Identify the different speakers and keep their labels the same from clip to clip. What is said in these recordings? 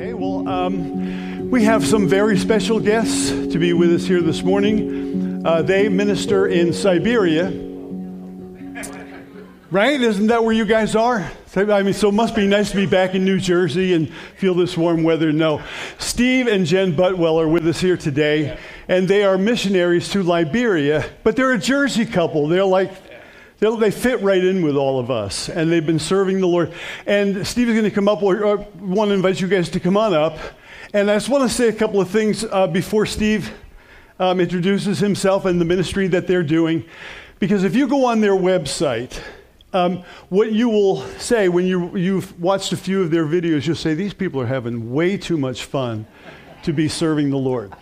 Speaker 1: Okay, well, um, we have some very special guests to be with us here this morning. Uh, they minister in Siberia. Right? Isn't that where you guys are? I mean, so it must be nice to be back in New Jersey and feel this warm weather. No. Steve and Jen Butwell are with us here today, and they are missionaries to Liberia, but they're a Jersey couple. They're like They'll, they fit right in with all of us, and they've been serving the Lord. And Steve is going to come up, or, or want to invite you guys to come on up. And I just want to say a couple of things uh, before Steve um, introduces himself and the ministry that they're doing. Because if you go on their website, um, what you will say when you, you've watched a few of their videos, you'll say, These people are having way too much fun to be serving the Lord.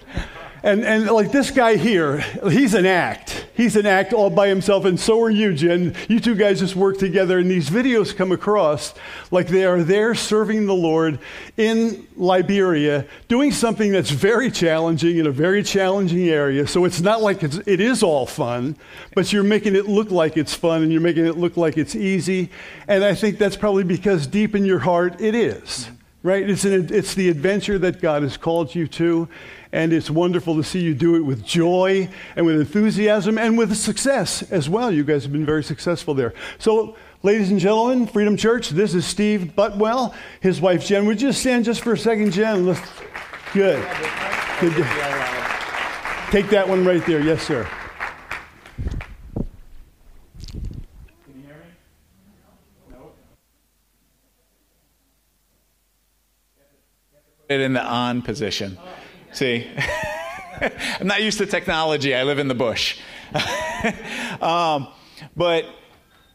Speaker 1: And, and like this guy here, he's an act. He's an act all by himself, and so are you, Jen. You two guys just work together, and these videos come across like they are there serving the Lord in Liberia, doing something that's very challenging in a very challenging area. So it's not like it's, it is all fun, but you're making it look like it's fun, and you're making it look like it's easy. And I think that's probably because deep in your heart, it is right? It's, an, it's the adventure that God has called you to, and it's wonderful to see you do it with joy and with enthusiasm and with success as well. You guys have been very successful there. So, ladies and gentlemen, Freedom Church, this is Steve Butwell, his wife Jen. Would you stand just for a second, Jen? Let's, good. good. Take that one right there. Yes, sir.
Speaker 2: It in the on position. See? I'm not used to technology. I live in the bush. um, but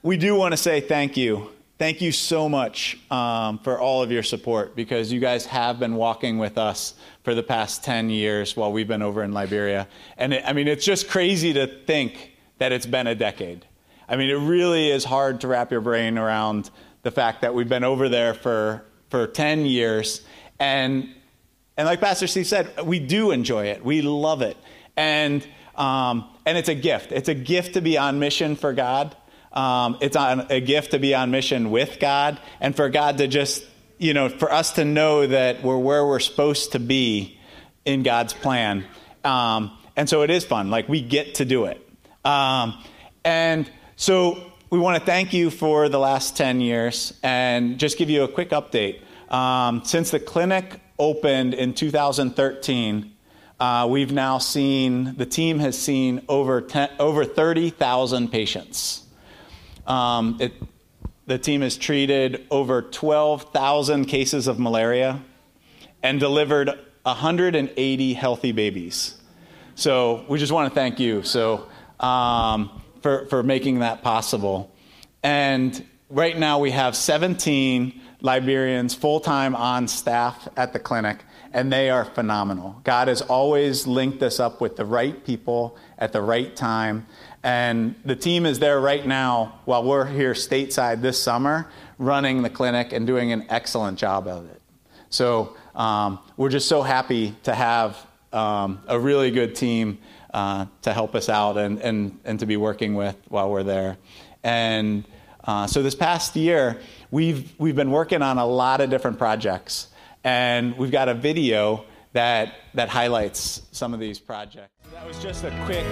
Speaker 2: we do want to say thank you. Thank you so much um, for all of your support because you guys have been walking with us for the past 10 years while we've been over in Liberia. And it, I mean, it's just crazy to think that it's been a decade. I mean, it really is hard to wrap your brain around the fact that we've been over there for, for 10 years and, and like Pastor Steve said, we do enjoy it. We love it. And, um, and it's a gift. It's a gift to be on mission for God. Um, it's on, a gift to be on mission with God and for God to just, you know, for us to know that we're where we're supposed to be in God's plan. Um, and so it is fun. Like we get to do it. Um, and so we want to thank you for the last 10 years and just give you a quick update. Um, since the clinic opened in 2013, uh, we've now seen, the team has seen over, 10, over 30,000 patients. Um, it, the team has treated over 12,000 cases of malaria and delivered 180 healthy babies. So we just want to thank you so, um, for, for making that possible. And right now we have 17 Liberians full time on staff at the clinic, and they are phenomenal. God has always linked us up with the right people at the right time. And the team is there right now while we're here stateside this summer running the clinic and doing an excellent job of it. So um, we're just so happy to have um, a really good team uh, to help us out and, and, and to be working with while we're there. And uh, so this past year, we've, we've been working on a lot of different projects, and we've got a video that, that highlights some of these projects. That was just a quick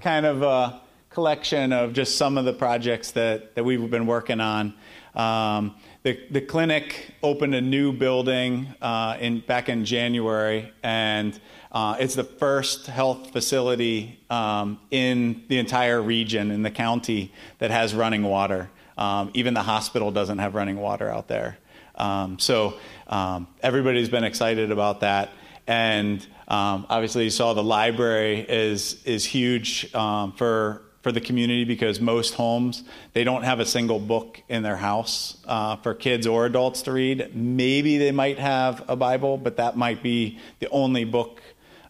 Speaker 2: kind of a collection of just some of the projects that, that we've been working on. Um, the, the clinic opened a new building uh, in, back in January, and uh, it's the first health facility um, in the entire region, in the county, that has running water. Um, even the hospital doesn't have running water out there. Um, so um, everybody's been excited about that. And um, obviously, you saw the library is, is huge um, for for the community because most homes they don't have a single book in their house uh, for kids or adults to read maybe they might have a bible but that might be the only book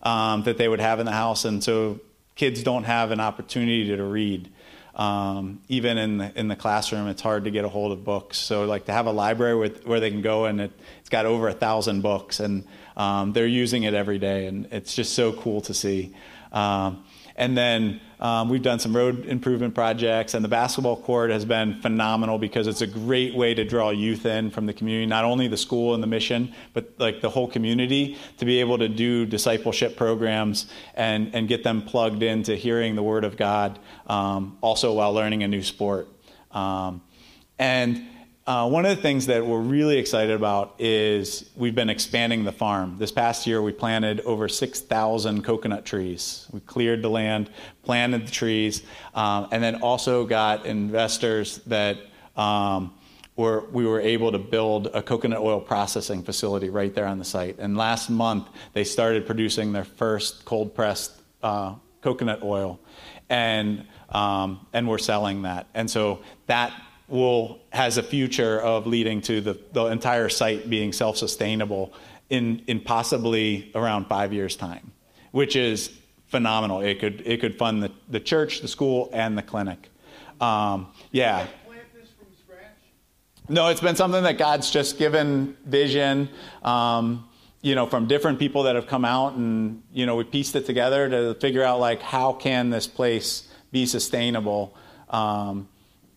Speaker 2: um, that they would have in the house and so kids don't have an opportunity to read um, even in the, in the classroom it's hard to get a hold of books. So like to have a library with, where they can go and it, has got over a thousand books and um, they're using it every day and it's just so cool to see um, And then um, we've done some road improvement projects, and the basketball court has been phenomenal because it's a great way to draw youth in from the community, not only the school and the mission, but like the whole community to be able to do discipleship programs and, and get them plugged into hearing the Word of God, um, also while learning a new sport. Um, and uh, one of the things that we're really excited about is we've been expanding the farm. This past year, we planted over 6,000 coconut trees. We cleared the land, planted the trees, um, and then also got investors that um, were, we were able to build a coconut oil processing facility right there on the site. And last month, they started producing their first cold pressed uh, coconut oil, and um, and we're selling that. And so that will has a future of leading to the, the entire site being self-sustainable in, in possibly around five years time which is phenomenal. It could it could fund the, the church the school and the clinic. Um, yeah. No it's been something that god's just given vision um, you know from different people that have come out and you know we pieced it together to figure out like how can this place be sustainable? Um,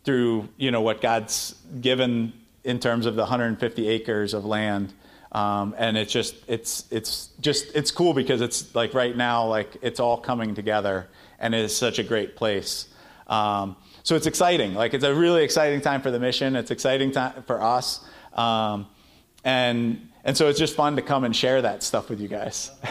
Speaker 2: through you know what God's given in terms of the 150 acres of land. Um, and it's just it's it's just it's cool because it's like right now like it's all coming together and it is such a great place. Um, so it's exciting. Like it's a really exciting time for the mission. It's exciting time for us. Um, and and so it's just fun to come and share that stuff with you guys.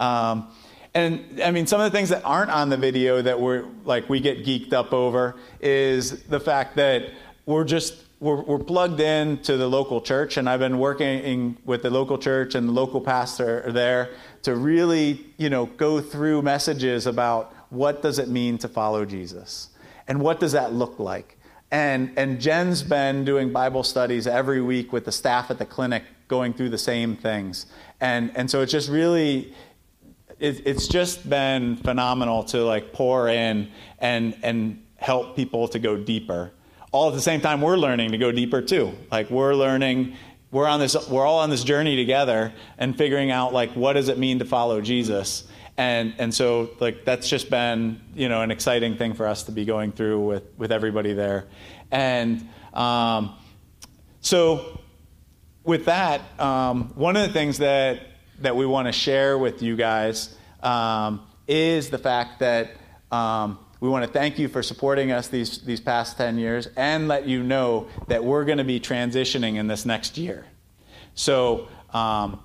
Speaker 2: Um, and I mean, some of the things that aren't on the video that we're like we get geeked up over is the fact that we're just we're, we're plugged in to the local church, and I've been working with the local church and the local pastor there to really, you know, go through messages about what does it mean to follow Jesus, and what does that look like. And and Jen's been doing Bible studies every week with the staff at the clinic, going through the same things, and and so it's just really it, it's just been phenomenal to like pour in and and help people to go deeper. All at the same time, we're learning to go deeper too. Like we're learning, we're on this, we're all on this journey together and figuring out like what does it mean to follow Jesus. And and so like that's just been you know an exciting thing for us to be going through with with everybody there. And um, so with that, um, one of the things that that we want to share with you guys um, is the fact that um, we want to thank you for supporting us these, these past 10 years and let you know that we're going to be transitioning in this next year. So, um,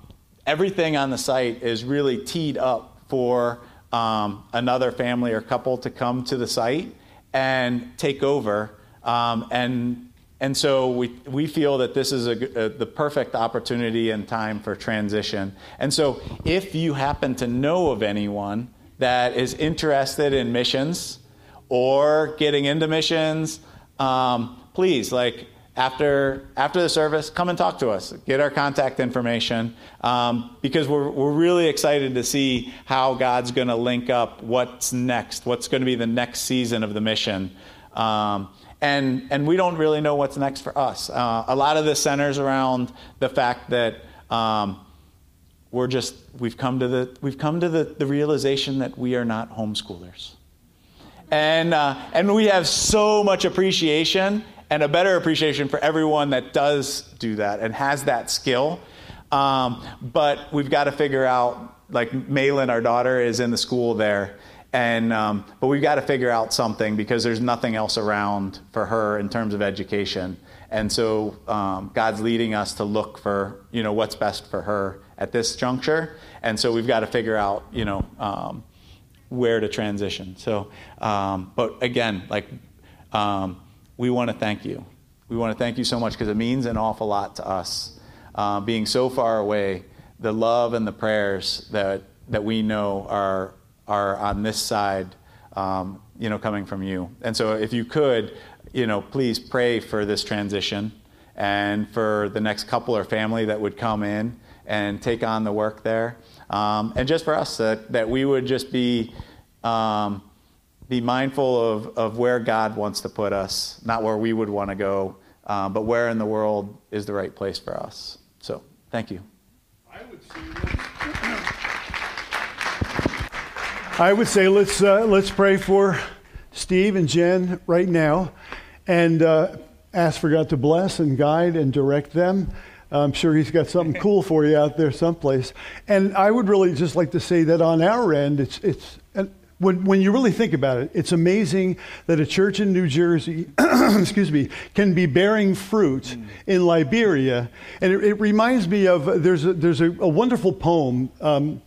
Speaker 2: everything on the site is really teed up for um, another family or couple to come to the site and take over um, and and so we, we feel that this is a, a, the perfect opportunity and time for transition. And so if you happen to know of anyone that is interested in missions or getting into missions, um, please, like after, after the service, come and talk to us. Get our contact information um, because we're, we're really excited to see how God's going to link up what's next, what's going to be the next season of the mission. Um, and and we don't really know what's next for us. Uh, a lot of this centers around the fact that um, we're just we've come to the we've come to the, the realization that we are not homeschoolers, and uh, and we have so much appreciation and a better appreciation for everyone that does do that and has that skill. Um, but we've got to figure out, like Malin, our daughter, is in the school there and, um, but we've got to figure out something because there's nothing else around for her in terms of education. And so um, God's leading us to look for, you know, what's best for her at this juncture. And so we've got to figure out, you know, um, where to transition. So, um, but again, like, um, we want to thank you. We want to thank you so much because it means an awful lot to us. Uh, being so far away, the love and the prayers that, that we know are are on this side, um, you know, coming from you. And so if you could, you know, please pray for this transition and for the next couple or family that would come in and take on the work there. Um, and just for us, that, that we would just be, um, be mindful of, of where God wants to put us, not where we would want to go, um, but where in the world is the right place for us. So, thank you.
Speaker 1: I would say let's, uh, let's pray for Steve and Jen right now and uh, ask for God to bless and guide and direct them. I'm sure he's got something cool for you out there someplace. And I would really just like to say that on our end, it's, it's when, when you really think about it, it's amazing that a church in New Jersey, excuse me, can be bearing fruit mm. in Liberia. And it, it, reminds me of there's a, there's a, a wonderful poem um,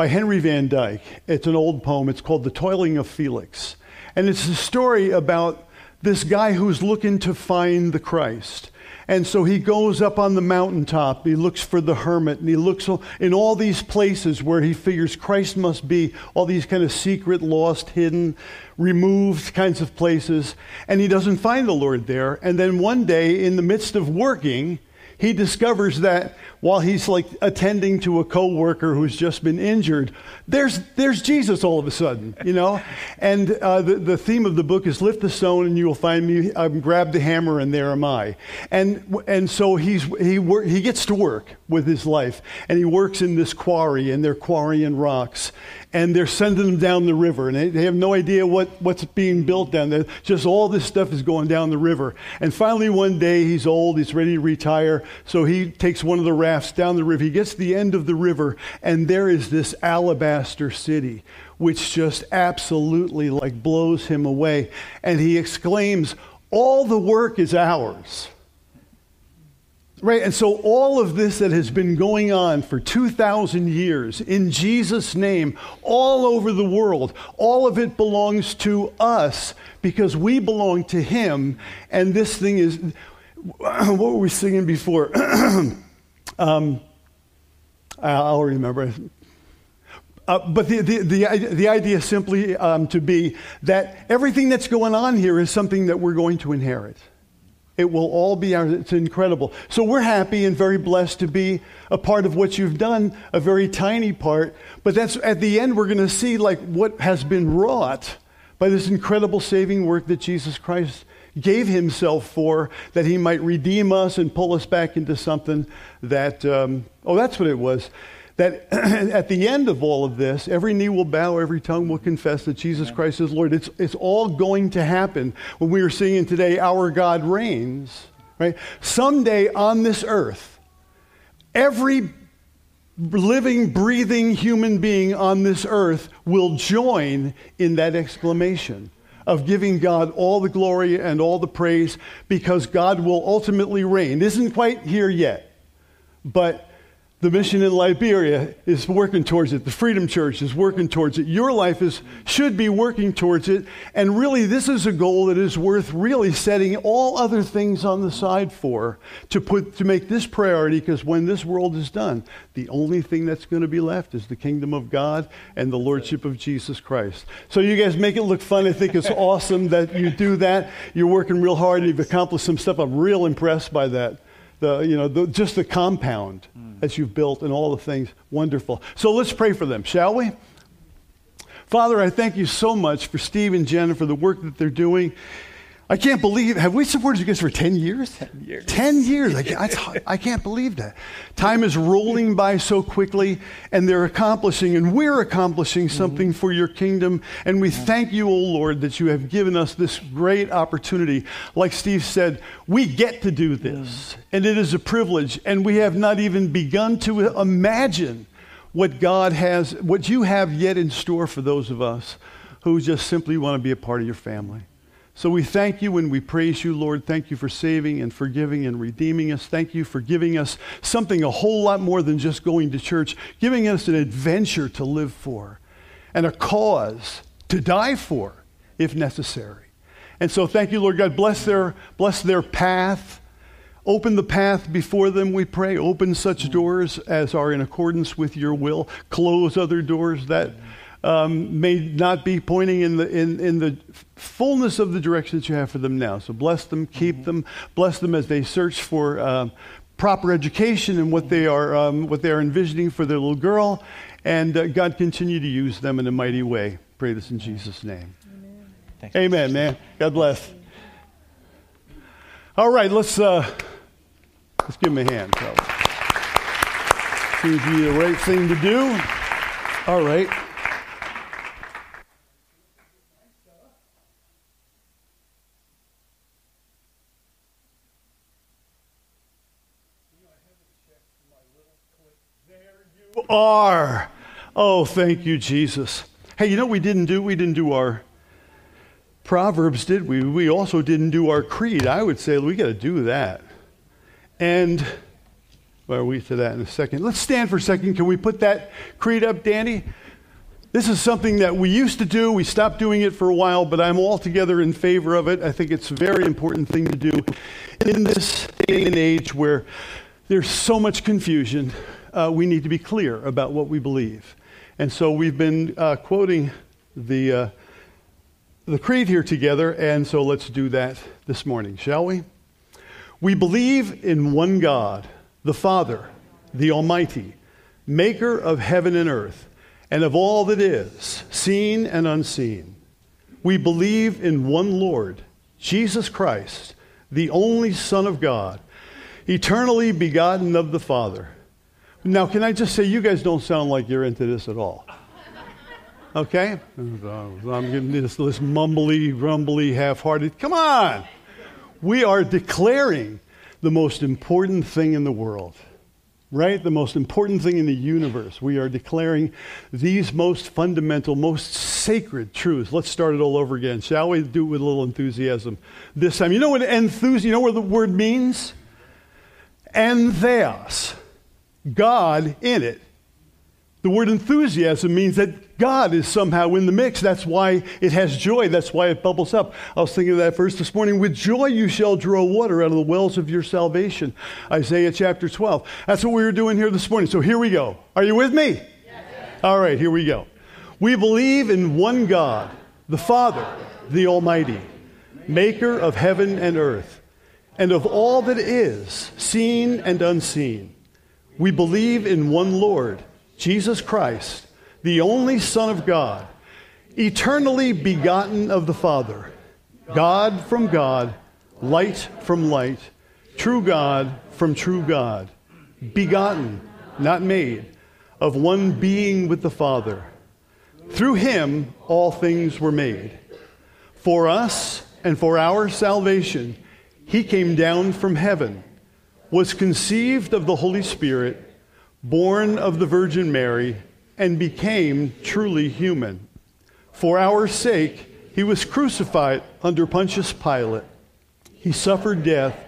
Speaker 1: by Henry Van Dyke. It's an old poem. It's called The Toiling of Felix. And it's a story about this guy who's looking to find the Christ. And so he goes up on the mountaintop. He looks for the hermit, and he looks in all these places where he figures Christ must be, all these kind of secret, lost, hidden, removed kinds of places. And he doesn't find the Lord there. And then one day, in the midst of working, he discovers that while he's like attending to a coworker who's just been injured, there's, there's Jesus all of a sudden, you know? And uh, the, the theme of the book is lift the stone and you will find me, um, grab the hammer and there am I. And, and so he's, he, wor- he gets to work with his life and he works in this quarry and they're quarrying rocks and they're sending them down the river and they, they have no idea what, what's being built down there. Just all this stuff is going down the river. And finally one day he's old, he's ready to retire, so he takes one of the rafts down the river. He gets to the end of the river, and there is this alabaster city, which just absolutely like blows him away. And he exclaims, All the work is ours. Right? And so, all of this that has been going on for 2,000 years in Jesus' name, all over the world, all of it belongs to us because we belong to Him. And this thing is, what were we singing before? um, I'll remember. Uh, but the, the, the, the, idea simply um, to be that everything that's going on here is something that we're going to inherit. It will all be ours. It's incredible. So we're happy and very blessed to be a part of what you've done, a very tiny part. But that's at the end, we're going to see like what has been wrought by this incredible saving work that Jesus Christ gave himself for, that he might redeem us and pull us back into something that, um, oh, that's what it was. That at the end of all of this, every knee will bow, every tongue will confess that Jesus Christ is Lord. It's, it's all going to happen. When we were singing today, Our God reigns, right? Someday on this earth, every living, breathing human being on this earth will join in that exclamation of giving God all the glory and all the praise because God will ultimately reign. Isn't quite here yet, but the mission in Liberia is working towards it. The Freedom Church is working towards it. Your life is, should be working towards it. And really, this is a goal that is worth really setting all other things on the side for to, put, to make this priority because when this world is done, the only thing that's going to be left is the kingdom of God and the lordship of Jesus Christ. So you guys make it look fun. I think it's awesome that you do that. You're working real hard and you've accomplished some stuff. I'm real impressed by that the, you know, the, just the compound mm. that you've built and all the things. Wonderful. So let's pray for them, shall we? Father, I thank you so much for Steve and Jen for the work that they're doing. I can't believe, have we supported you guys for 10 years? 10 years. 10 years. I, can't, I can't believe that. Time is rolling by so quickly, and they're accomplishing, and we're accomplishing mm-hmm. something mm-hmm. for your kingdom. And we thank you, O Lord, that you have given us this great opportunity. Like Steve said, we get to do this, mm. and it is a privilege, and we have not even begun to imagine what God has, what you have yet in store for those of us who just simply want to be a part of your family. So we thank you and we praise you, Lord. Thank you for saving and forgiving and redeeming us. Thank you for giving us something a whole lot more than just going to church, giving us an adventure to live for and a cause to die for if necessary. And so thank you, Lord God. Bless their, bless their path. Open the path before them, we pray. Open such doors as are in accordance with your will. Close other doors that um, may not be pointing in the, in, in the fullness of the direction that you have for them now. So bless them, keep mm-hmm. them, bless them as they search for uh, proper education and what they are, um, what they are envisioning for their little girl. And uh, God continue to use them in a mighty way. Pray this in Jesus' name. Amen, Amen man. God bless. All right, let's, uh, let's give him a hand, probably. Seems to be the right thing to do. All right. Are. Oh, thank you, Jesus. Hey, you know we didn't do? We didn't do our Proverbs, did we? We also didn't do our creed. I would say we got to do that. And well, we to that in a second. Let's stand for a second. Can we put that creed up, Danny? This is something that we used to do. We stopped doing it for a while, but I'm altogether in favor of it. I think it's a very important thing to do in this day and age where there's so much confusion. Uh, we need to be clear about what we believe. And so we've been uh, quoting the, uh, the creed here together, and so let's do that this morning, shall we? We believe in one God, the Father, the Almighty, maker of heaven and earth and of all that is, seen and unseen. We believe in one Lord, Jesus Christ, the only Son of God, eternally begotten of the Father. Now, can I just say, you guys don't sound like you're into this at all. Okay? I'm getting this, this mumbly, grumbly, half hearted. Come on! We are declaring the most important thing in the world right? The most important thing in the universe. We are declaring these most fundamental, most sacred truths. Let's start it all over again. Shall we do it with a little enthusiasm this time? You know what enthusiasm, you know what the word means? Entheos. God in it. The word enthusiasm means that God is somehow in the mix. That's why it has joy. That's why it bubbles up. I was thinking of that verse this morning. With joy you shall draw water out of the wells of your salvation. Isaiah chapter 12. That's what we were doing here this morning. So here we go. Are you with me? Yes. All right, here we go. We believe in one God, the Father, the Almighty, maker of heaven and earth, and of all that is, seen and unseen. We believe in one Lord Jesus Christ, the only Son of God, eternally begotten of the Father, God from God, light from light, true God from true God, begotten, not made, of one being with the Father. Through him all things were made. For us and for our salvation, he came down from heaven, was conceived of the Holy Spirit born of the Virgin Mary, and became truly human. For our sake, he was crucified under Pontius Pilate. He suffered death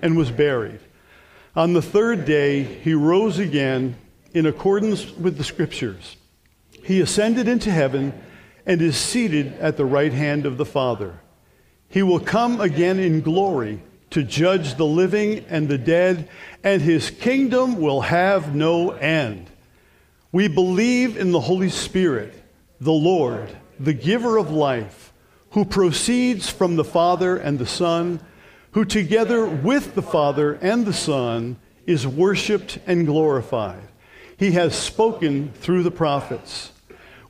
Speaker 1: and was buried. On the third day, he rose again in accordance with the Scriptures. He ascended into heaven and is seated at the right hand of the Father. He will come again in glory to judge the living and the dead, and his kingdom will have no end. We believe in the Holy Spirit, the Lord, the giver of life, who proceeds from the Father and the Son, who together with the Father and the Son is worshiped and glorified. He has spoken through the prophets.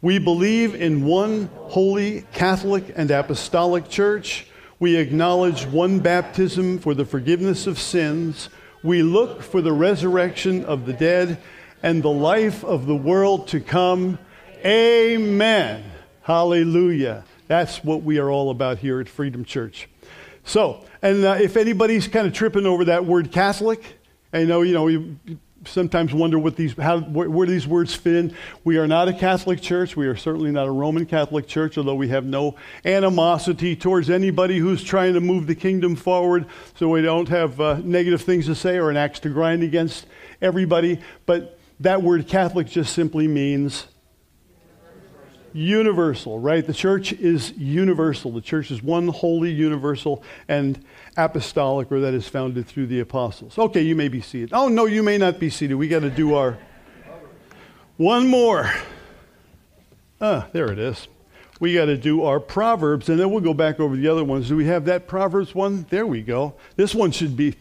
Speaker 1: We believe in one holy Catholic and Apostolic Church we acknowledge one baptism for the forgiveness of sins. We look for the resurrection of the dead and the life of the world to come. Amen. Hallelujah. That's what we are all about here at Freedom Church. So, and uh, if anybody's kind of tripping over that word Catholic, I know, you know, sometimes wonder what these, how, where, where, these words fit in. We are not a Catholic church. We are certainly not a Roman Catholic church, although we have no animosity towards anybody who's trying to move the kingdom forward. So we don't have uh, negative things to say or an axe to grind against everybody. But that word Catholic just simply means universal, right? The church is universal. The church is one holy, universal, and apostolic, or that is founded through the apostles. Okay, you may be seated. Oh, no, you may not be seated. We got to do our. One more. Ah, there it is. We got to do our Proverbs, and then we'll go back over the other ones. Do we have that Proverbs one? There we go. This one should be.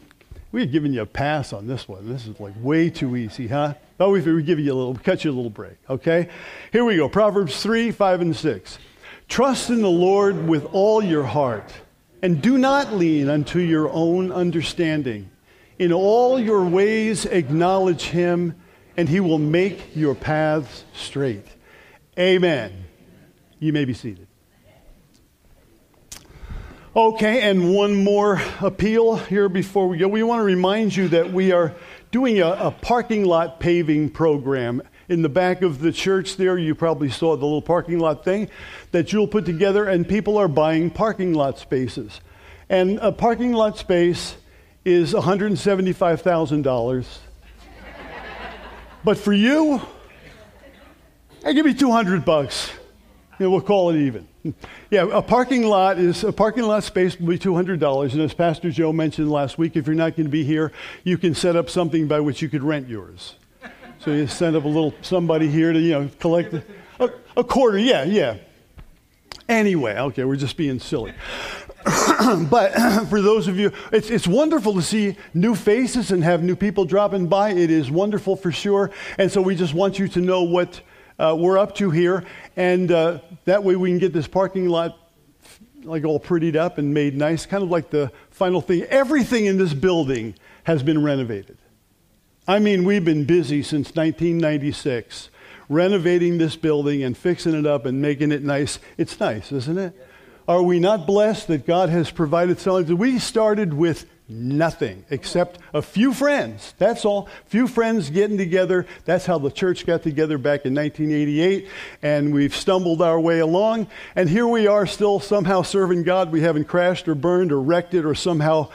Speaker 1: we had given you a pass on this one. This is like way too easy, huh? Oh, we, give you a little, cut you a little break, okay? Here we go. Proverbs 3, 5, and 6. Trust in the Lord with all your heart, and do not lean unto your own understanding. In all your ways acknowledge him, and he will make your paths straight. Amen. You may be seated. Okay, and one more appeal here before we go. We want to remind you that we are doing a, a parking lot paving program in the back of the church there, you probably saw the little parking lot thing that Jewel put together, and people are buying parking lot spaces. And a parking lot space is $175,000. but for you, I give you 200 bucks. You know, we'll call it even. Yeah, a parking lot is a parking lot space will be two hundred dollars, and as Pastor Joe mentioned last week, if you're not going to be here, you can set up something by which you could rent yours. So you send up a little somebody here to you know collect a, a quarter. Yeah, yeah. Anyway, okay, we're just being silly. but for those of you, it's, it's wonderful to see new faces and have new people dropping by. It is wonderful for sure. And so we just want you to know what uh, we're up to here. And uh, that way we can get this parking lot like all prettied up and made nice, kind of like the final thing. Everything in this building has been renovated. I mean, we've been busy since 1996 renovating this building and fixing it up and making it nice. It's nice, isn't it? Are we not blessed that God has provided something? We started with nothing except a few friends. That's all. Few friends getting together. That's how the church got together back in 1988. And we've stumbled our way along. And here we are still somehow serving God. We haven't crashed or burned or wrecked it or somehow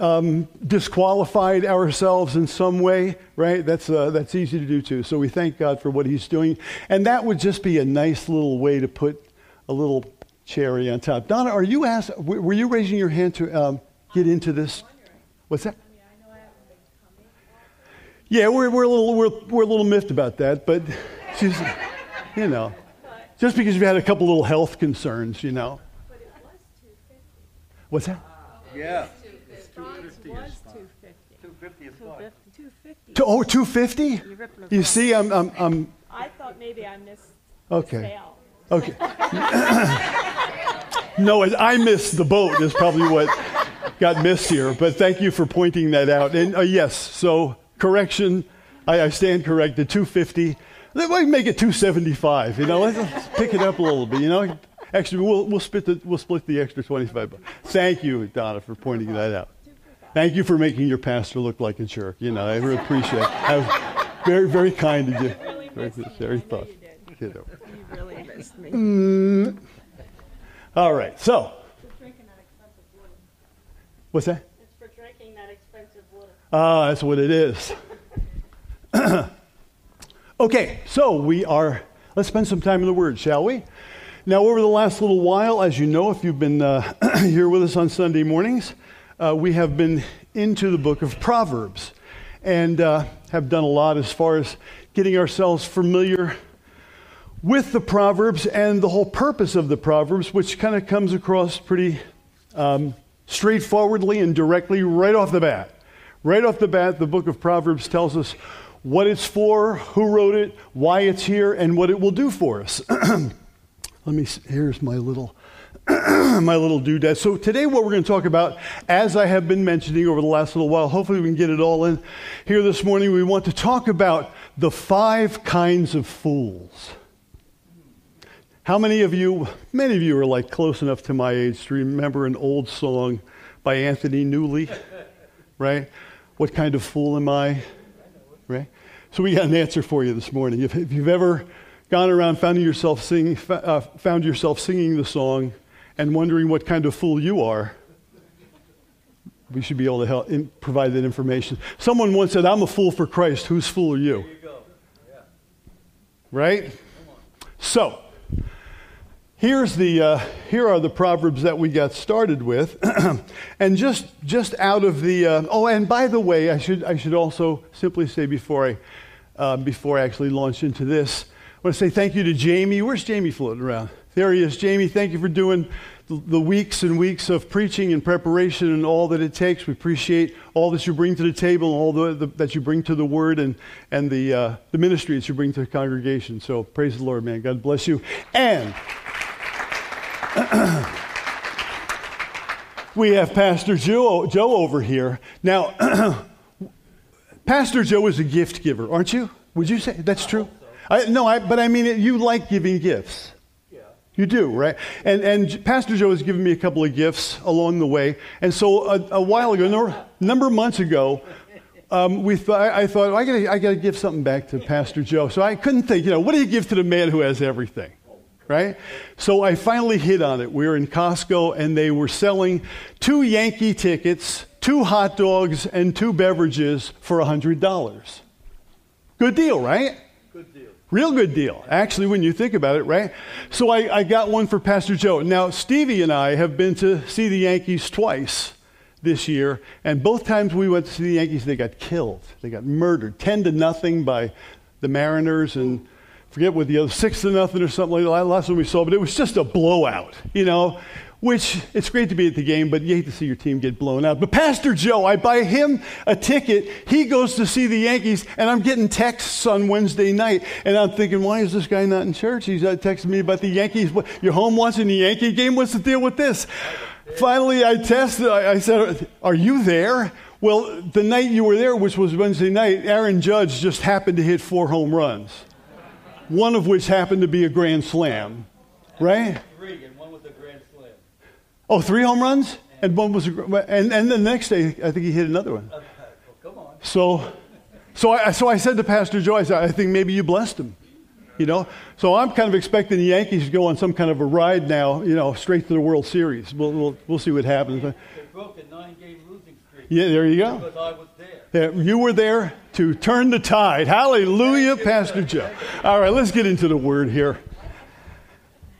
Speaker 1: um, disqualified ourselves in some way, right? That's, uh, that's easy to do too. So we thank God for what He's doing. And that would just be a nice little way to put a little cherry on top. Donna, are you asked, were you raising your hand to um, get into this? What's that? Yeah, we're, we're, a little, we're, we're a little miffed about that, but she's, you know, just because you've had a couple little health concerns, you know. What's that?
Speaker 3: Yeah.
Speaker 1: To, oh, 250? You see, I'm, I'm, I'm
Speaker 4: I thought maybe I missed
Speaker 1: okay. Okay. no, I missed the boat is probably what got missed here. But thank you for pointing that out. And uh, yes, so correction, I, I stand corrected. 250. Let me make it 275. You know, let's, let's pick it up a little bit. You know, actually, we'll we'll split the we'll split the extra 25. bucks. Thank you, Donna, for pointing that out. Thank you for making your pastor look like a jerk. You know, I really appreciate it. I very very kind of you.
Speaker 4: Really
Speaker 1: Very,
Speaker 4: missed me.
Speaker 1: very
Speaker 4: I you.
Speaker 1: You know.
Speaker 4: You really missed me.
Speaker 1: All right. So, for
Speaker 4: drinking that expensive water.
Speaker 1: what's that?
Speaker 4: It's for drinking that expensive water.
Speaker 1: Ah, that's what it is. okay, so we are, let's spend some time in the Word, shall we? Now, over the last little while, as you know, if you've been uh, here with us on Sunday mornings, uh, we have been into the book of Proverbs and uh, have done a lot as far as getting ourselves familiar with the Proverbs and the whole purpose of the Proverbs, which kind of comes across pretty um, straightforwardly and directly right off the bat. Right off the bat, the book of Proverbs tells us what it's for, who wrote it, why it's here, and what it will do for us. Let me, here's my little, my little doodad. So today what we're going to talk about, as I have been mentioning over the last little while, hopefully we can get it all in here this morning, we want to talk about the five kinds of fools. How many of you, many of you are like close enough to my age to remember an old song by Anthony Newley, right? What kind of fool am I? Right? So we got an answer for you this morning. If, if you've ever gone around, found yourself, singing, uh, found yourself singing the song and wondering what kind of fool you are, we should be able to help in, provide that information. Someone once said, I'm a fool for Christ. Whose fool are you? Right? So, Here's the, uh, here are the proverbs that we got started with, and just just out of the uh, oh, and by the way, I should I should also simply say before I uh, before I actually launch into this, I want to say thank you to Jamie. Where's Jamie floating around? There he is, Jamie. Thank you for doing the, weeks and weeks of preaching and preparation and all that it takes. We appreciate all that you bring to the table, all the, the, that you bring to the Word, and and the uh, the ministry that you bring to the congregation. So praise the Lord, man. God bless you. And we have Pastor Joe, Joe over here. Now, Pastor Joe is a gift giver, aren't you? Would you say that's true? I, no, I, but I mean, it, you like giving gifts. You do, right? And, and Pastor Joe has given me a couple of gifts along the way. And so a, a while ago, a number of months ago, um, we th- I thought, well, I got I got to give something back to Pastor Joe. So I couldn't think, you know, what do you give to the man who has everything? Right? So I finally hit on it. We were in Costco and they were selling two Yankee tickets, two hot dogs, and two beverages for $100. Good deal, right? Real good deal, actually, when you think about it, right? So I, I got one for Pastor Joe. Now, Stevie and I have been to see the Yankees twice this year, and both times we went to see the Yankees, they got killed. They got murdered, 10 to nothing by the Mariners, and forget what the other, 6 to nothing or something like that. Last one we saw, but it was just a blowout, you know? Which it's great to be at the game, but you hate to see your team get blown out. But Pastor Joe, I buy him a ticket. He goes to see the Yankees, and I'm getting texts on Wednesday night. And I'm thinking, why is this guy not in church? He's uh, texting me about the Yankees. You're home watching the Yankee game? What's the deal with this? Finally, I tested. I said, Are you there? Well, the night you were there, which was Wednesday night, Aaron Judge just happened to hit four home runs, one of which happened to be a grand slam, right? Oh, three home runs? And one was, a, and, and the next day, I think he hit another one.
Speaker 3: come on.
Speaker 1: So, so I, so I said to Pastor Joyce, I think maybe you blessed him. You know? So I'm kind of expecting the Yankees to go on some kind of a ride now, you know, straight to the World Series. We'll, we'll, well see what happens.
Speaker 3: They broke a nine game losing streak.
Speaker 1: Yeah, there you go.
Speaker 3: Because I was there.
Speaker 1: Yeah, you were there to turn the tide. Hallelujah, Pastor Joe. All right, let's get into the word here.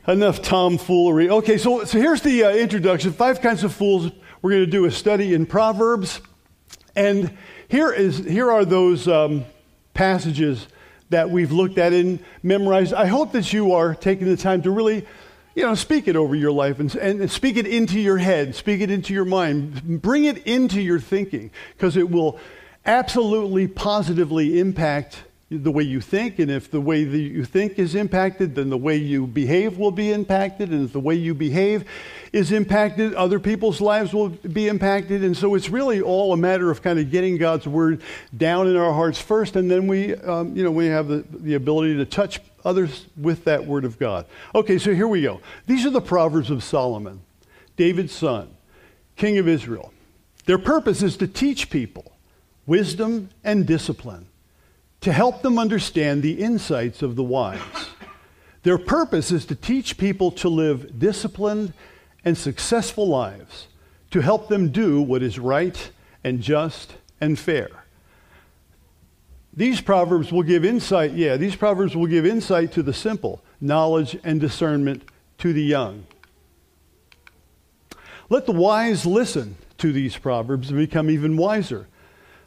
Speaker 1: Enough tomfoolery. Okay, so, so here's the uh, introduction. Five kinds of fools. We're going to do a study in Proverbs. And here, is, here are those um, passages that we've looked at and memorized. I hope that you are taking the time to really, you know, speak it over your life and, and speak it into your head, speak it into your mind, bring it into your thinking, because it will absolutely positively impact the way you think, and if the way that you think is impacted, then the way you behave will be impacted, and if the way you behave is impacted, other people's lives will be impacted. And so it's really all a matter of kind of getting God's word down in our hearts first, and then we, um, you know, we have the, the ability to touch others with that word of God. Okay, so here we go. These are the Proverbs of Solomon, David's son, king of Israel. Their purpose is to teach people wisdom and discipline to help them understand the insights of the wise. Their purpose is to teach people to live disciplined and successful lives, to help them do what is right and just and fair. These proverbs will give insight, yeah, these proverbs will give insight to the simple, knowledge and discernment to the young. Let the wise listen to these proverbs and become even wiser.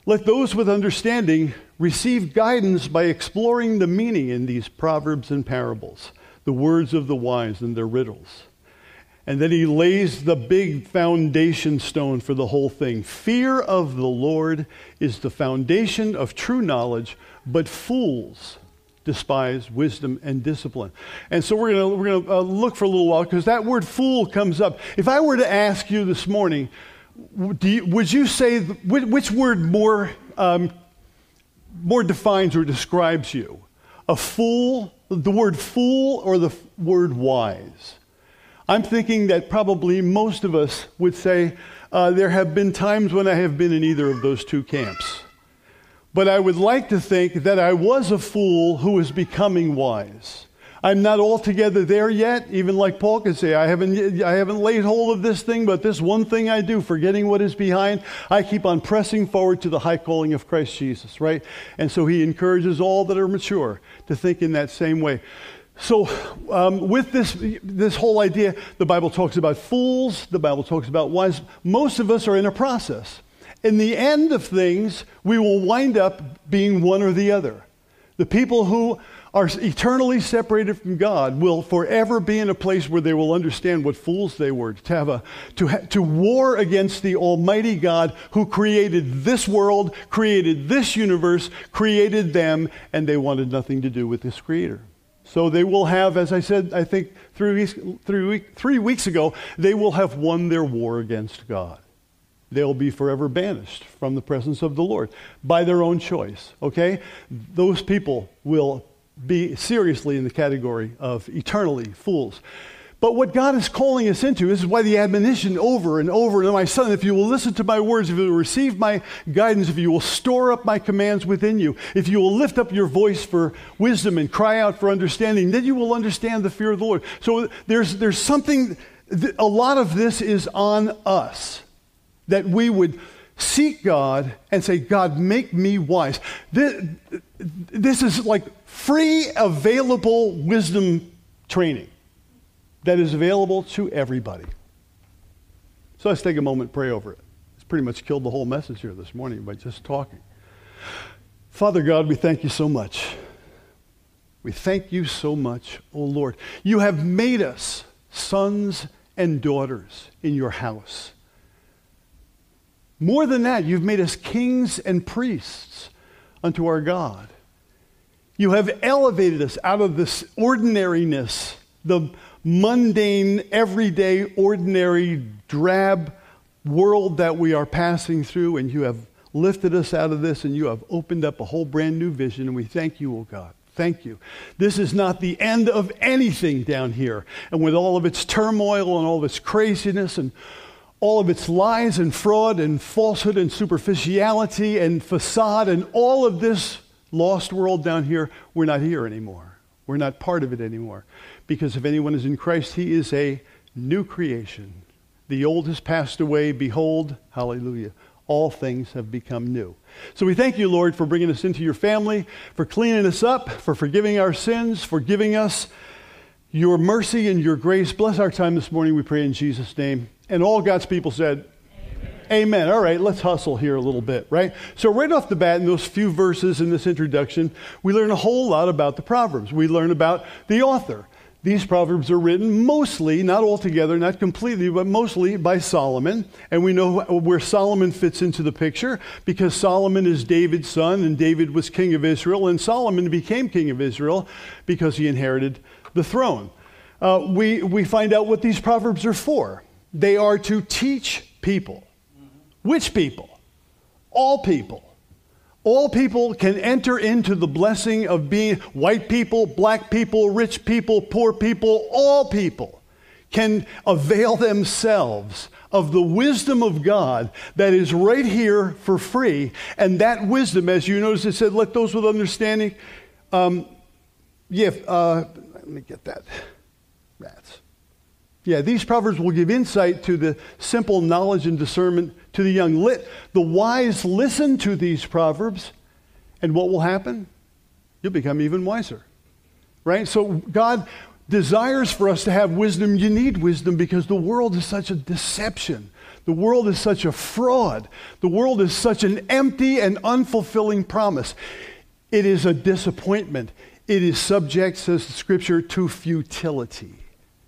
Speaker 1: Let those with understanding receive guidance by exploring the meaning in these proverbs and parables, the words of the wise and their riddles. And then he lays the big foundation stone for the whole thing. Fear of the Lord is the foundation of true knowledge, but fools despise wisdom and discipline. And so we're going we're gonna uh, look for a little while because that word fool comes up. If I were to ask you this morning, you, would you say which word more um, more defines or describes you? A fool, the word fool, or the word wise? I'm thinking that probably most of us would say uh, there have been times when I have been in either of those two camps. But I would like to think that I was a fool who was becoming wise. I'm not altogether there yet, even like Paul could say, I haven't, I haven't laid hold of this thing, but this one thing I do, forgetting what is behind, I keep on pressing forward to the high calling of Christ Jesus, right? And so he encourages all that are mature to think in that same way. So, um, with this, this whole idea, the Bible talks about fools, the Bible talks about wise. Most of us are in a process. In the end of things, we will wind up being one or the other. The people who are eternally separated from God will forever be in a place where they will understand what fools they were to have a to, ha, to war against the almighty God who created this world, created this universe, created them and they wanted nothing to do with this creator. So they will have as I said I think 3 weeks three, week, 3 weeks ago they will have won their war against God they'll be forever banished from the presence of the Lord by their own choice. Okay? Those people will be seriously in the category of eternally fools. But what God is calling us into, this is why the admonition over and over and my son, if you will listen to my words, if you will receive my guidance, if you will store up my commands within you, if you will lift up your voice for wisdom and cry out for understanding, then you will understand the fear of the Lord. So there's, there's something, a lot of this is on us that we would seek God and say, God, make me wise. This, this is like free, available wisdom training that is available to everybody. So let's take a moment pray over it. It's pretty much killed the whole message here this morning by just talking. Father God, we thank you so much. We thank you so much, O oh Lord. You have made us sons and daughters in your house. More than that, you've made us kings and priests unto our God. You have elevated us out of this ordinariness, the mundane, everyday, ordinary, drab world that we are passing through, and you have lifted us out of this, and you have opened up a whole brand new vision, and we thank you, O oh God. Thank you. This is not the end of anything down here. And with all of its turmoil and all of its craziness and all of its lies and fraud and falsehood and superficiality and facade and all of this lost world down here, we're not here anymore. We're not part of it anymore. Because if anyone is in Christ, he is a new creation. The old has passed away. Behold, hallelujah, all things have become new. So we thank you, Lord, for bringing us into your family, for cleaning us up, for forgiving our sins, for giving us your mercy and your grace. Bless our time this morning, we pray in Jesus' name. And all God's people said, Amen. All right, let's hustle here a little bit, right? So, right off the bat, in those few verses in this introduction, we learn a whole lot about the Proverbs. We learn about the author. These Proverbs are written mostly, not altogether, not completely, but mostly by Solomon. And we know where Solomon fits into the picture because Solomon is David's son, and David was king of Israel, and Solomon became king of Israel because he inherited the throne. Uh, we, we find out what these Proverbs are for. They are to teach people. Which people? All people. All people can enter into the blessing of being white people, black people, rich people, poor people, all people can avail themselves of the wisdom of God that is right here for free. And that wisdom, as you notice, it said, let those with understanding. Um, yeah, uh, let me get that. Rats. Yeah, these proverbs will give insight to the simple knowledge and discernment to the young. Lit, the wise listen to these proverbs, and what will happen? You'll become even wiser. Right? So God desires for us to have wisdom. You need wisdom because the world is such a deception. The world is such a fraud. The world is such an empty and unfulfilling promise. It is a disappointment. It is subject, says the scripture, to futility.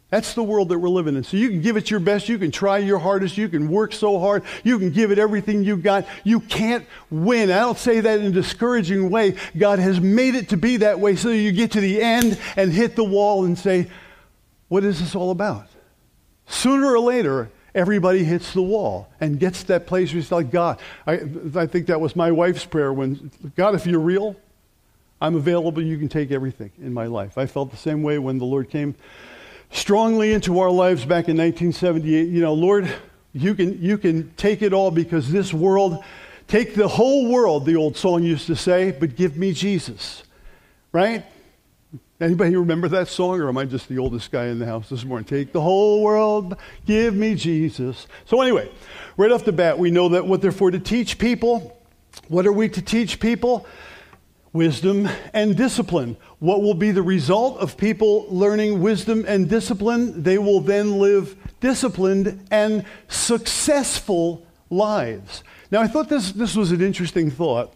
Speaker 1: That's the world that we're living in. So you can give it your best, you can try your hardest, you can work so hard, you can give it everything you've got. You can't win. I don't say that in a discouraging way. God has made it to be that way so you get to the end and hit the wall and say, What is this all about? Sooner or later, everybody hits the wall and gets to that place where it's like, God, I, I think that was my wife's prayer when, God, if you're real, I'm available, you can take everything in my life. I felt the same way when the Lord came strongly into our lives back in 1978. You know, Lord, you can, you can take it all because this world, take the whole world, the old song used to say, but give me Jesus. Right? Anybody remember that song, or am I just the oldest guy in the house this morning? Take the whole world, give me Jesus. So, anyway, right off the bat, we know that what they're for to teach people. What are we to teach people? wisdom and discipline. What will be the result of people learning wisdom and discipline? They will then live disciplined and successful lives. Now, I thought this, this was an interesting thought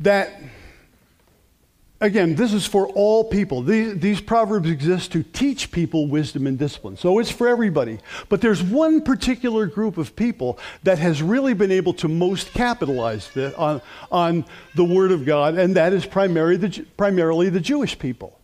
Speaker 1: that again, this is for all people. These, these, proverbs exist to teach people wisdom and discipline. So it's for everybody. But there's one particular group of people that has really been able to most capitalize the, on, on the Word of God, and that is primarily the, primarily the Jewish people.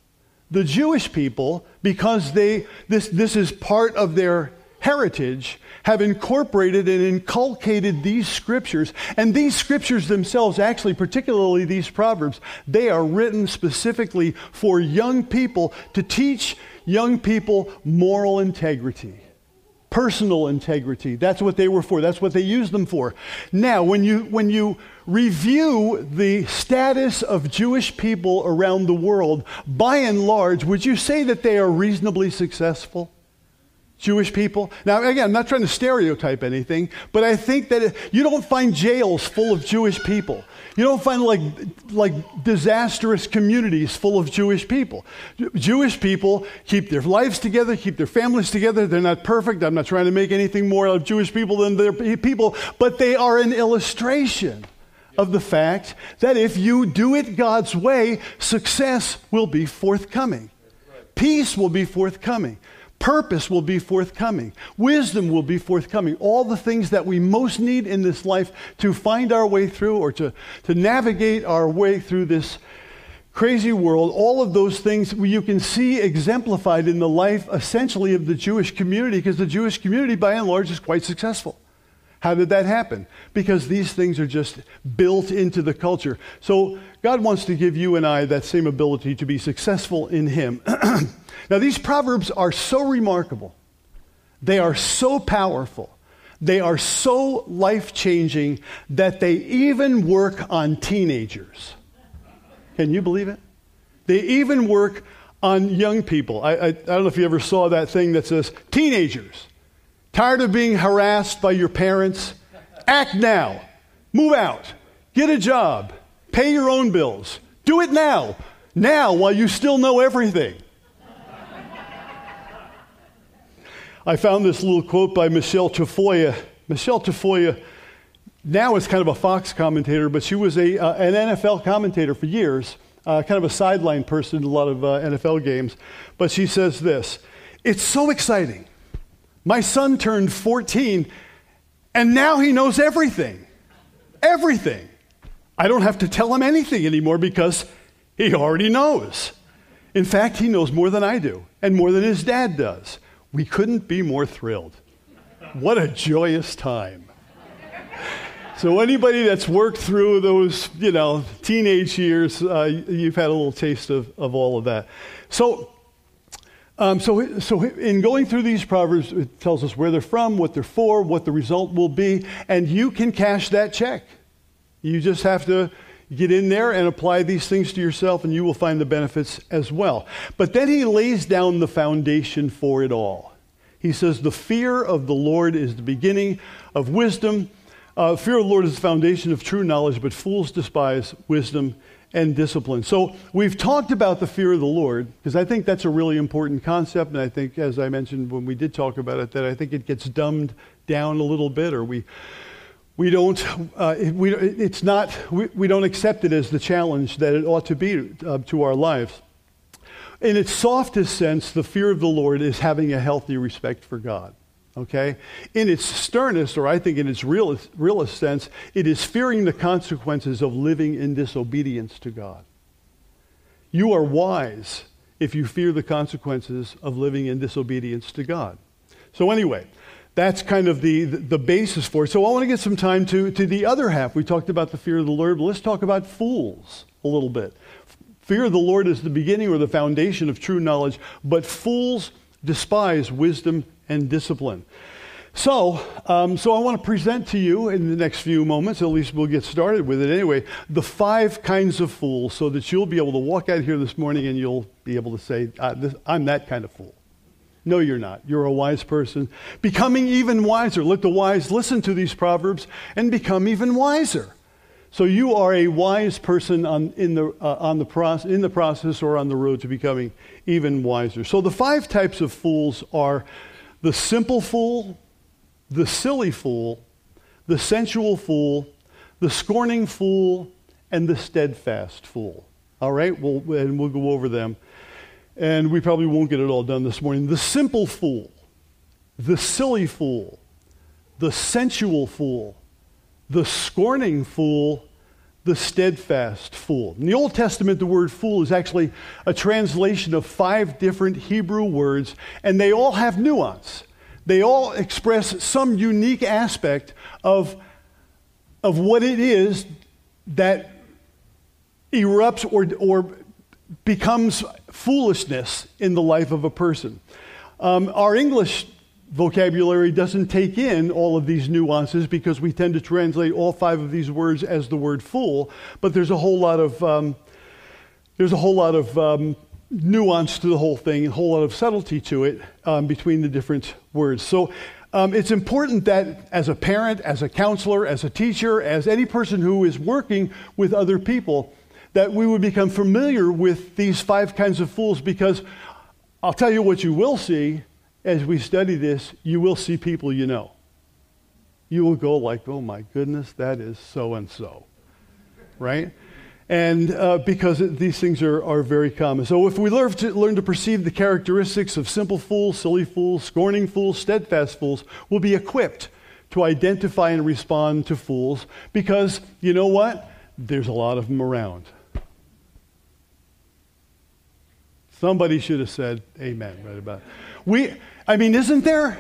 Speaker 1: The Jewish people, because they, this, this is part of their heritage, have incorporated and inculcated these scriptures. And these scriptures themselves, actually, particularly these proverbs, they are written specifically for young people to teach young people moral integrity personal integrity. That's what they were for. That's what they used them for. Now, when you, when you review the status of Jewish people around the world, by and large, would you say that they are reasonably successful? Jewish people. Now, again, I'm not trying to stereotype anything, but I think that you don't find jails full of Jewish people. You don't find like, like disastrous communities full of Jewish people. Jewish people keep their lives together, keep their families together. They're not perfect. I'm not trying to make anything more of Jewish people than their people, but they are an illustration of the fact that if you do it God's way, success will be forthcoming. Peace will be forthcoming. Purpose will be forthcoming. Wisdom will be forthcoming. All the things that we most need in this life to find our way through or to, to navigate our way through this crazy world, all of those things you can see exemplified in the life essentially of the Jewish community because the Jewish community, by and large, is quite successful. How did that happen? Because these things are just built into the culture. So God wants to give you and I that same ability to be successful in Him. now, these proverbs are so remarkable, they are so powerful, they are so life changing that they even work on teenagers. Can you believe it? They even work on young people. I, I, I don't know if you ever saw that thing that says, teenagers Tired of being harassed by your parents? Act now. Move out. Get a job. Pay your own bills. Do it now. Now, while you still know everything. I found this little quote by Michelle Tafoya. Michelle Tafoya now is kind of a Fox commentator, but she was a, uh, an NFL commentator for years, uh, kind of a sideline person in a lot of uh, NFL games. But she says this It's so exciting my son turned 14, and now he knows everything. Everything. I don't have to tell him anything anymore because he already knows. In fact, he knows more than I do, and more than his dad does. We couldn't be more thrilled. What a joyous time. So, anybody that's worked through those, you know, teenage years, uh, you've had a little taste of, of all of that. So, um, so, so in going through these proverbs, it tells us where they're from, what they're for, what the result will be, and you can cash that check. You just have to get in there and apply these things to yourself, and you will find the benefits as well. But then he lays down the foundation for it all. He says, The fear of the Lord is the beginning of wisdom. Uh, fear of the Lord is the foundation of true knowledge, but fools despise wisdom and discipline. So we've talked about the fear of the Lord because I think that's a really important concept. And I think, as I mentioned when we did talk about it, that I think it gets dumbed down a little bit or we, we don't, uh, we, it's not, we, we don't accept it as the challenge that it ought to be uh, to our lives. In its softest sense, the fear of the Lord is having a healthy respect for God okay? In its sternest, or I think in its realest, realest sense, it is fearing the consequences of living in disobedience to God. You are wise if you fear the consequences of living in disobedience to God. So, anyway, that's kind of the, the, basis for it. So, I want to get some time to, to the other half. We talked about the fear of the Lord, but let's talk about fools a little bit. Fear of the Lord is the beginning or the foundation of true knowledge, but fools despise wisdom and discipline. So, um, so I want to present to you in the next few moments, at least we'll get started with it anyway, the five kinds of fools so that you'll be able to walk out here this morning and you'll be able to say, this, I'm that kind of fool. No, you're not. You're a wise person. Becoming even wiser. Let the wise listen to these proverbs and become even wiser. So you are a wise person on, in, the, uh, on the process, in the process or on the road to becoming even wiser. So the five types of fools are the simple fool, the silly fool, the sensual fool, the scorning fool, and the steadfast fool. All right, we'll, and we'll go over them. And we probably won't get it all done this morning. The simple fool, the silly fool, the sensual fool, the scorning fool, the steadfast fool. In the Old Testament, the word fool is actually a translation of five different Hebrew words, and they all have nuance. They all express some unique aspect of, of what it is that erupts or, or becomes foolishness in the life of a person. Um, our English vocabulary doesn't take in all of these nuances because we tend to translate all five of these words as the word fool, but there's a whole lot of, um, there's a whole lot of um, nuance to the whole thing, a whole lot of subtlety to it um, between the different words. So um, it's important that as a parent, as a counselor, as a teacher, as any person who is working with other people, that we would become familiar with these five kinds of fools because I'll tell you what you will see as we study this, you will see people you know. You will go like, oh my goodness, that is so and so, right? And uh, because it, these things are, are very common. So if we learn to, learn to perceive the characteristics of simple fools, silly fools, scorning fools, steadfast fools, we'll be equipped to identify and respond to fools because you know what? There's a lot of them around. Somebody should have said amen right about it. We, I mean, isn't there?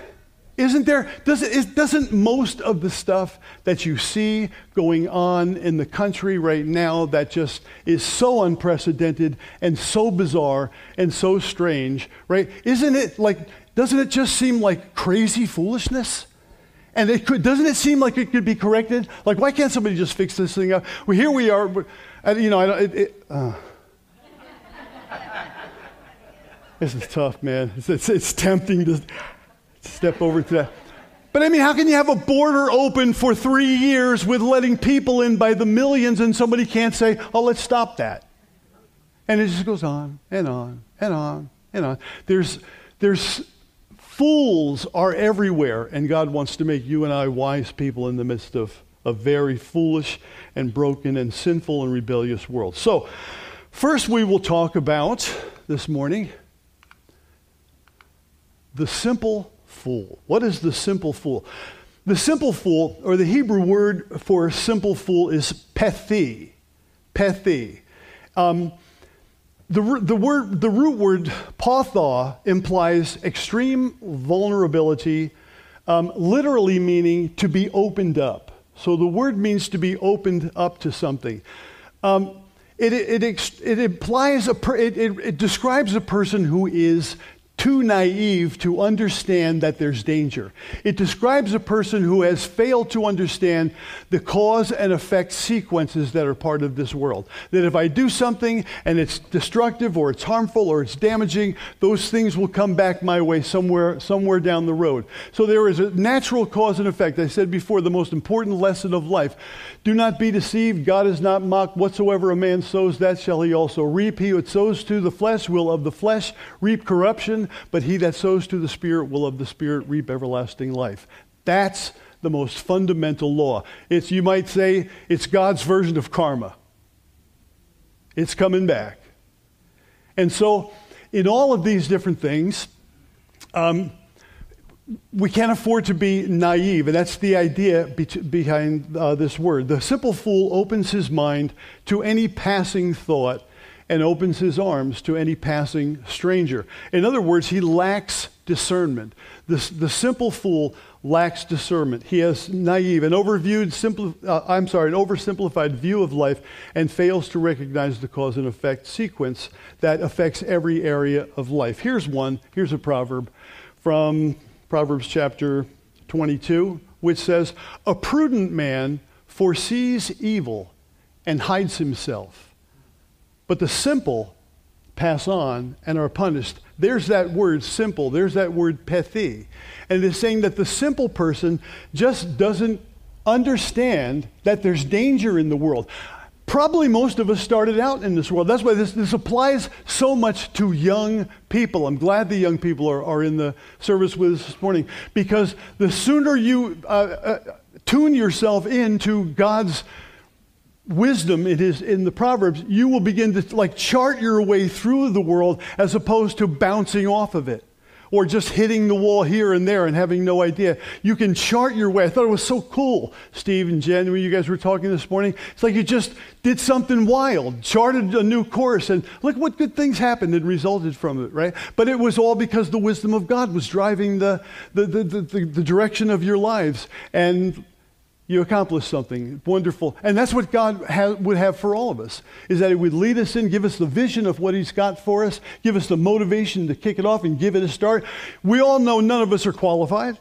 Speaker 1: Isn't there? Doesn't, doesn't most of the stuff that you see going on in the country right now that just is so unprecedented and so bizarre and so strange, right? Isn't it like, doesn't it just seem like crazy foolishness? And it could, doesn't it seem like it could be corrected? Like, why can't somebody just fix this thing up? Well, here we are. You know, I, it, it, uh. This is tough, man. It's, it's, it's tempting to step over to that. But I mean, how can you have a border open for three years with letting people in by the millions and somebody can't say, oh, let's stop that? And it just goes on and on and on and on. There's, there's fools are everywhere, and God wants to make you and I wise people in the midst of a very foolish and broken and sinful and rebellious world. So, first we will talk about this morning the simple fool. What is the simple fool? The simple fool, or the Hebrew word for simple fool, is pethi. Pethi. Um, the, the, word, the root word patha implies extreme vulnerability, um, literally meaning to be opened up. So the word means to be opened up to something. Um, it, it, it, it, implies a per, it, it, it describes a person who is too naive to understand that there's danger. It describes a person who has failed to understand the cause and effect sequences that are part of this world. That if I do something and it's destructive or it's harmful or it's damaging, those things will come back my way somewhere, somewhere down the road. So there is a natural cause and effect. I said before, the most important lesson of life. Do not be deceived. God is not mocked. Whatsoever a man sows, that shall he also reap. He who sows to the flesh will of the flesh reap corruption but he that sows to the Spirit will of the Spirit reap everlasting life. That's the most fundamental law. It's, you might say, it's God's version of karma. It's coming back. And so, in all of these different things, um, we can't afford to be naive, and that's the idea be- behind uh, this word. The simple fool opens his mind to any passing thought and opens his arms to any passing stranger. In other words, he lacks discernment. The, the simple fool lacks discernment. He has naive and overviewed, simpli- uh, I'm sorry, an oversimplified view of life and fails to recognize the cause and effect sequence that affects every area of life. Here's one. Here's a proverb from Proverbs chapter 22, which says, A prudent man foresees evil and hides himself but the simple pass on and are punished. There's that word simple. There's that word pethi. And it's saying that the simple person just doesn't understand that there's danger in the world. Probably most of us started out in this world. That's why this, this applies so much to young people. I'm glad the young people are, are in the service with us this morning because the sooner you uh, uh, tune yourself into God's wisdom it is in the proverbs you will begin to like chart your way through the world as opposed to bouncing off of it or just hitting the wall here and there and having no idea. You can chart your way. I thought it was so cool steve and jen when you guys were talking this morning. It's like you just did something wild charted a new course and look what good things happened and resulted from it right? But it was all because the wisdom of god was driving the the, the, the, the direction of your lives. And you accomplish something wonderful. And that's what God ha- would have for all of us, is that He would lead us in, give us the vision of what He's got for us, give us the motivation to kick it off and give it a start. We all know none of us are qualified.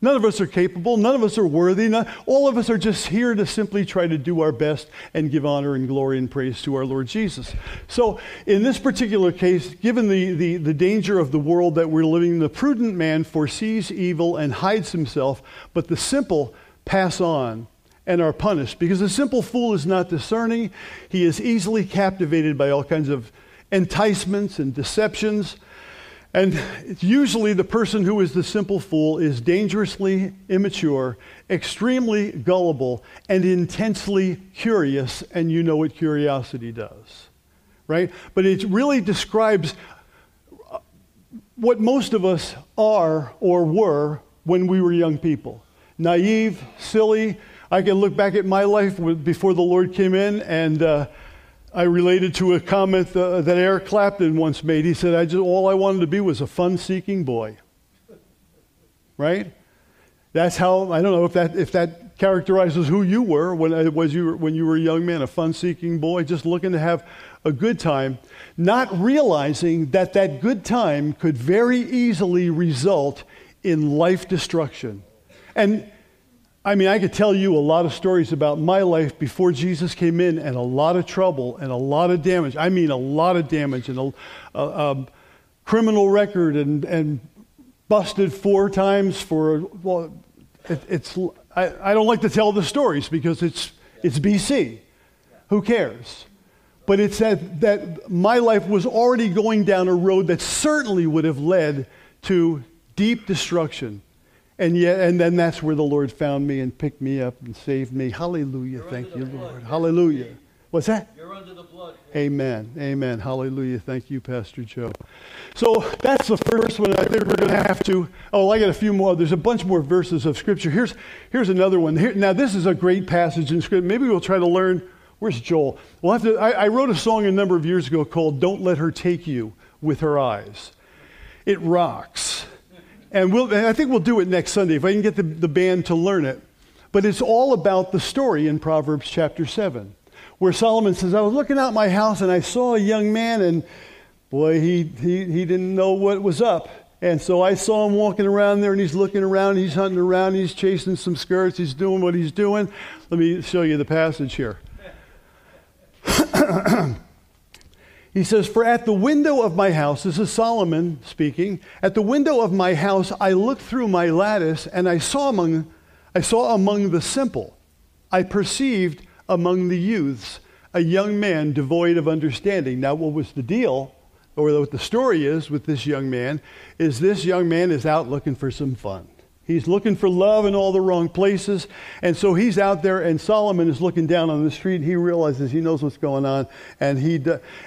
Speaker 1: None of us are capable. None of us are worthy. None, all of us are just here to simply try to do our best and give honor and glory and praise to our Lord Jesus. So, in this particular case, given the, the, the danger of the world that we're living the prudent man foresees evil and hides himself, but the simple pass on and are punished. Because the simple fool is not discerning, he is easily captivated by all kinds of enticements and deceptions. And usually, the person who is the simple fool is dangerously immature, extremely gullible, and intensely curious. And you know what curiosity does, right? But it really describes what most of us are or were when we were young people naive, silly. I can look back at my life before the Lord came in, and uh, I related to a comment uh, that Eric Clapton once made. He said, I just, All I wanted to be was a fun seeking boy. Right? That's how, I don't know if that, if that characterizes who you were when, uh, was you, when you were a young man, a fun seeking boy, just looking to have a good time, not realizing that that good time could very easily result in life destruction. And I mean, I could tell you a lot of stories about my life before Jesus came in and a lot of trouble and a lot of damage. I mean, a lot of damage and a, a, a criminal record and, and busted four times for, well, it, it's, I, I don't like to tell the stories because it's, it's BC. Who cares? But it's that, that my life was already going down a road that certainly would have led to deep destruction and yet, and then that's where the Lord found me and picked me up and saved me. Hallelujah.
Speaker 3: You're
Speaker 1: Thank you,
Speaker 3: blood.
Speaker 1: Lord. Hallelujah. What's that?
Speaker 3: You're under the blood.
Speaker 1: Amen. Amen. Hallelujah. Thank you, Pastor Joe. So that's the first one. I think we're going to have to. Oh, I got a few more. There's a bunch more verses of Scripture. Here's, here's another one. Here, now, this is a great passage in Scripture. Maybe we'll try to learn. Where's Joel? We'll have to, I, I wrote a song a number of years ago called Don't Let Her Take You with Her Eyes. It rocks. And, we'll, and I think we'll do it next Sunday if I can get the, the band to learn it. But it's all about the story in Proverbs chapter 7, where Solomon says, I was looking out my house and I saw a young man, and boy, he, he, he didn't know what was up. And so I saw him walking around there, and he's looking around, he's hunting around, he's chasing some skirts, he's doing what he's doing. Let me show you the passage here. He says, For at the window of my house, this is Solomon speaking, at the window of my house I looked through my lattice and I saw among, I saw among the simple, I perceived among the youths a young man devoid of understanding. Now, what was the deal, or what the story is with this young man, is this young man is out looking for some fun. He's looking for love in all the wrong places. And so he's out there, and Solomon is looking down on the street. He realizes he knows what's going on. And, he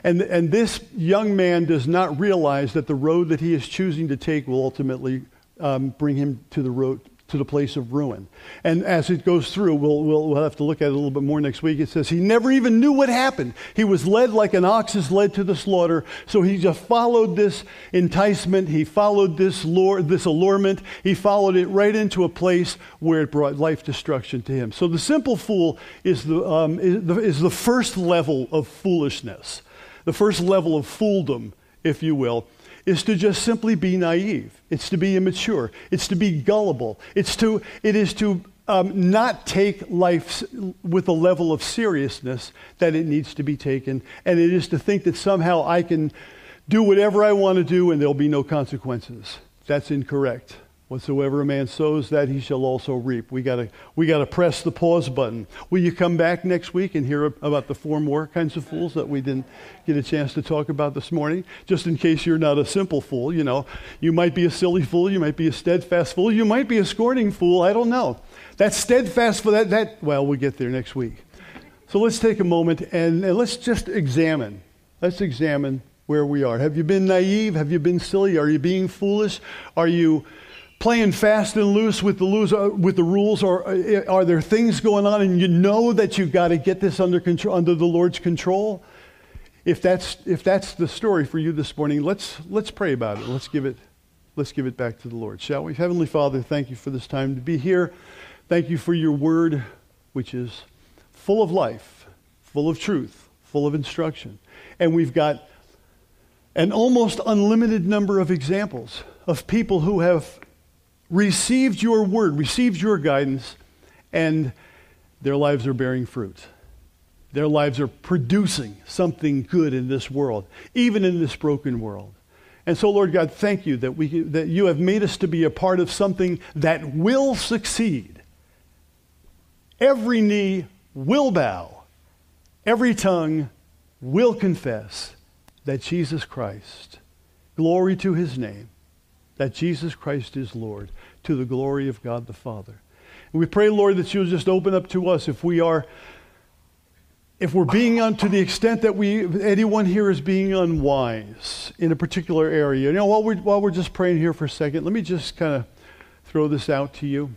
Speaker 1: and, and this young man does not realize that the road that he is choosing to take will ultimately um, bring him to the road, to the place of ruin. And as it goes through, we'll, we'll, we'll have to look at it a little bit more next week. It says he never even knew what happened. He was led like an ox is led to the slaughter. So he just followed this enticement. He followed this, lure, this allurement. He followed it right into a place where it brought life destruction to him. So the simple fool is the, um, is the, is the first level of foolishness, the first level of fooldom, if you will is to just simply be naive. It's to be immature. It's to be gullible. It's to, it is to um, not take life with the level of seriousness that it needs to be taken. And it is to think that somehow I can do whatever I want to do and there'll be no consequences. That's incorrect. Whatsoever a man sows, that he shall also reap. We gotta, we got to press the pause button. Will you come back next week and hear about the four more kinds of fools that we didn't get a chance to talk about this morning? Just in case you're not a simple fool, you know. You might be a silly fool, you might be a steadfast fool, you might be a scorning fool, I don't know. That steadfast for that, that well, we'll get there next week. So let's take a moment and, and let's just examine. Let's examine where we are. Have you been naive? Have you been silly? Are you being foolish? Are you playing fast and loose with the, uh, with the rules, or uh, are there things going on and you know that you've got to get this under, control, under the Lord's control? If that's, if that's the story for you this morning, let's, let's pray about it. Let's give it, let's give it back to the Lord, shall we? Heavenly Father, thank you for this time to be here. Thank you for your word, which is full of life, full of truth, full of instruction. And we've got an almost unlimited number of examples of people who have received your word, received your guidance, and their lives are bearing fruit. Their lives are producing something good in this world, even in this broken world. And so, Lord God, thank you that, we, that you have made us to be a part of something that will succeed. Every knee will bow, every tongue will confess that Jesus Christ, glory to his name, that Jesus Christ is Lord, to the glory of God the Father. And we pray, Lord, that you'll just open up to us if we are, if we're being to the extent that we, anyone here is being unwise in a particular area. You know, while we're, while we're just praying here for a second, let me just kind of throw this out to you.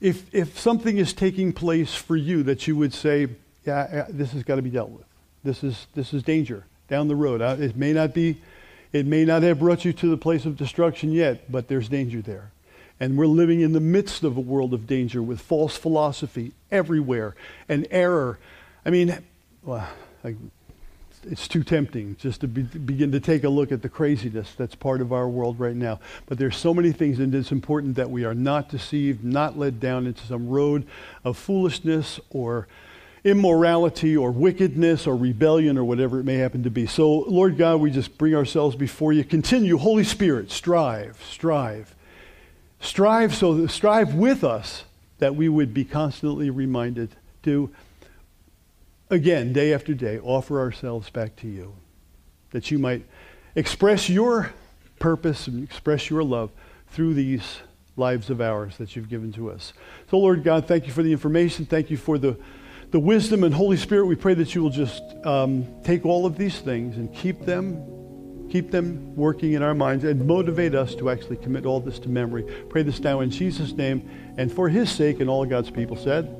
Speaker 1: If, if something is taking place for you that you would say, yeah, this has got to be dealt with. This is, this is danger down the road. Uh, it may not be, it may not have brought you to the place of destruction yet, but there's danger there. And we're living in the midst of a world of danger with false philosophy everywhere and error. I mean, well, I, it's too tempting just to be, begin to take a look at the craziness that's part of our world right now. But there's so many things, and it's important that we are not deceived, not led down into some road of foolishness or immorality or wickedness or rebellion or whatever it may happen to be. So, Lord God, we just bring ourselves before you. Continue, Holy Spirit, strive, strive. Strive so strive with us that we would be constantly reminded to again, day after day, offer ourselves back to you. That you might express your purpose and express your love through these lives of ours that you've given to us. So, Lord God, thank you for the information. Thank you for the the wisdom and Holy Spirit, we pray that you will just um, take all of these things and keep them, keep them working in our minds and motivate us to actually commit all this to memory. Pray this now in Jesus' name and for his sake and all God's people said.